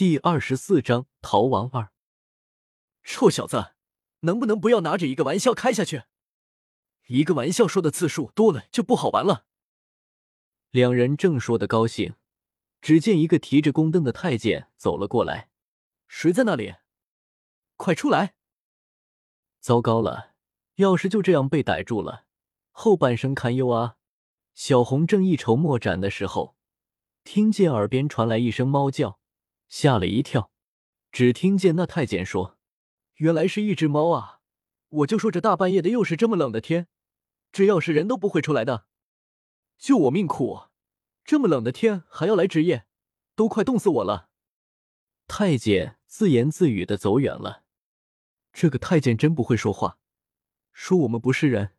第二十四章逃亡二。臭小子，能不能不要拿着一个玩笑开下去？一个玩笑说的次数多了就不好玩了。两人正说的高兴，只见一个提着宫灯的太监走了过来。谁在那里？快出来！糟糕了，要是就这样被逮住了，后半生堪忧啊！小红正一筹莫展的时候，听见耳边传来一声猫叫。吓了一跳，只听见那太监说：“原来是一只猫啊！我就说这大半夜的，又是这么冷的天，这要是人都不会出来的。就我命苦，这么冷的天还要来值夜，都快冻死我了。”太监自言自语的走远了。这个太监真不会说话，说我们不是人。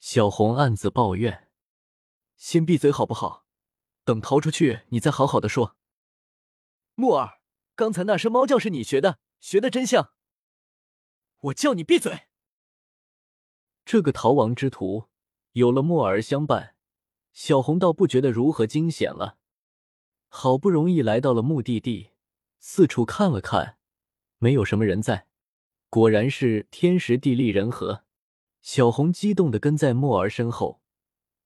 小红暗自抱怨：“先闭嘴好不好？等逃出去，你再好好的说。”木耳，刚才那声猫叫是你学的，学的真像。我叫你闭嘴！这个逃亡之徒有了木耳相伴，小红倒不觉得如何惊险了。好不容易来到了目的地，四处看了看，没有什么人在，果然是天时地利人和。小红激动的跟在木耳身后，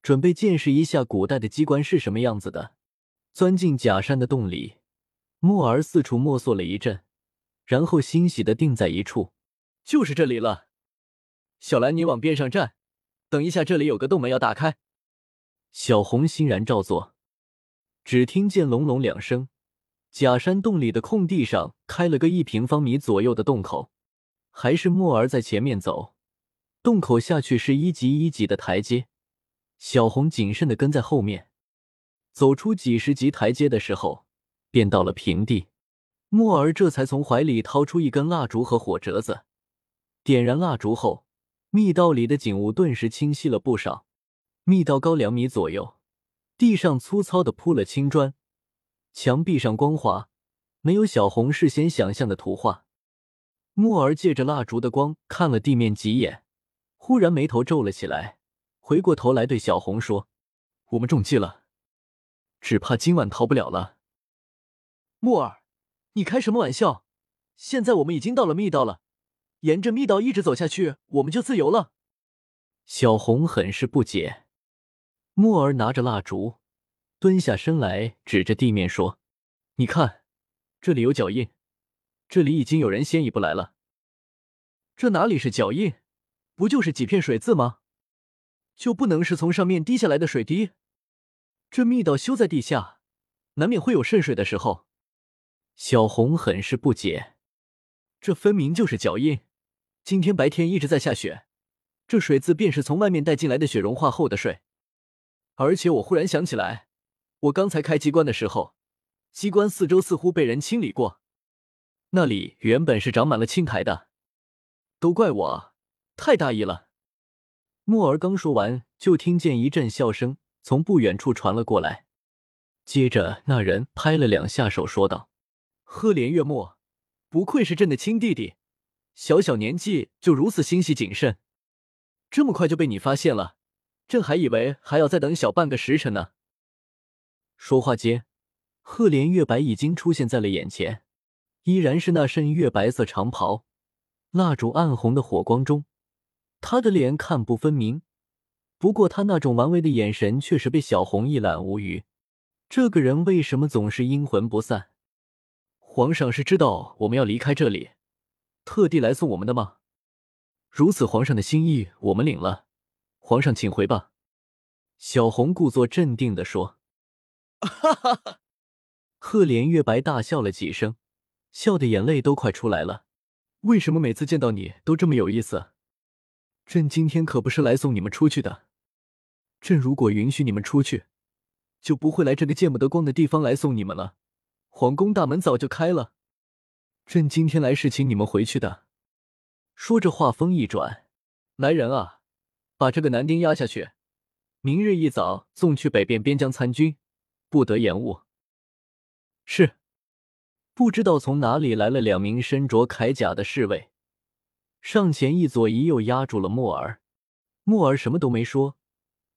准备见识一下古代的机关是什么样子的。钻进假山的洞里。木儿四处摸索了一阵，然后欣喜的定在一处，就是这里了。小兰，你往边上站，等一下，这里有个洞门要打开。小红欣然照做。只听见隆隆两声，假山洞里的空地上开了个一平方米左右的洞口，还是木儿在前面走。洞口下去是一级一级的台阶，小红谨慎的跟在后面。走出几十级台阶的时候。便到了平地，木儿这才从怀里掏出一根蜡烛和火折子，点燃蜡烛后，密道里的景物顿时清晰了不少。密道高两米左右，地上粗糙的铺了青砖，墙壁上光滑，没有小红事先想象的图画。木儿借着蜡烛的光看了地面几眼，忽然眉头皱了起来，回过头来对小红说：“我们中计了，只怕今晚逃不了了。”木耳，你开什么玩笑？现在我们已经到了密道了，沿着密道一直走下去，我们就自由了。小红很是不解。木耳拿着蜡烛，蹲下身来，指着地面说：“你看，这里有脚印，这里已经有人先一步来了。这哪里是脚印？不就是几片水渍吗？就不能是从上面滴下来的水滴？这密道修在地下，难免会有渗水的时候。”小红很是不解，这分明就是脚印。今天白天一直在下雪，这水渍便是从外面带进来的雪融化后的水。而且我忽然想起来，我刚才开机关的时候，机关四周似乎被人清理过，那里原本是长满了青苔的。都怪我太大意了。木儿刚说完，就听见一阵笑声从不远处传了过来，接着那人拍了两下手，说道。赫连月末，不愧是朕的亲弟弟，小小年纪就如此心细谨慎，这么快就被你发现了，朕还以为还要再等小半个时辰呢。说话间，赫连月白已经出现在了眼前，依然是那身月白色长袍，蜡烛暗红的火光中，他的脸看不分明，不过他那种玩味的眼神却是被小红一览无余。这个人为什么总是阴魂不散？皇上是知道我们要离开这里，特地来送我们的吗？如此皇上的心意，我们领了。皇上，请回吧。小红故作镇定的说。哈哈哈！赫连月白大笑了几声，笑的眼泪都快出来了。为什么每次见到你都这么有意思？朕今天可不是来送你们出去的。朕如果允许你们出去，就不会来这个见不得光的地方来送你们了。皇宫大门早就开了，朕今天来是请你们回去的。说着，话锋一转，来人啊，把这个男丁押下去，明日一早送去北边边疆参军，不得延误。是。不知道从哪里来了两名身着铠甲的侍卫，上前一左一右压住了木儿。木儿什么都没说，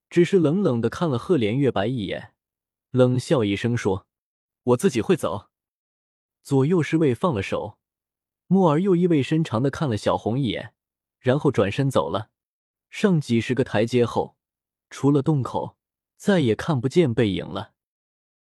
只是冷冷的看了贺连月白一眼，冷笑一声说。我自己会走。左右侍卫放了手，莫儿又意味深长的看了小红一眼，然后转身走了。上几十个台阶后，除了洞口，再也看不见背影了。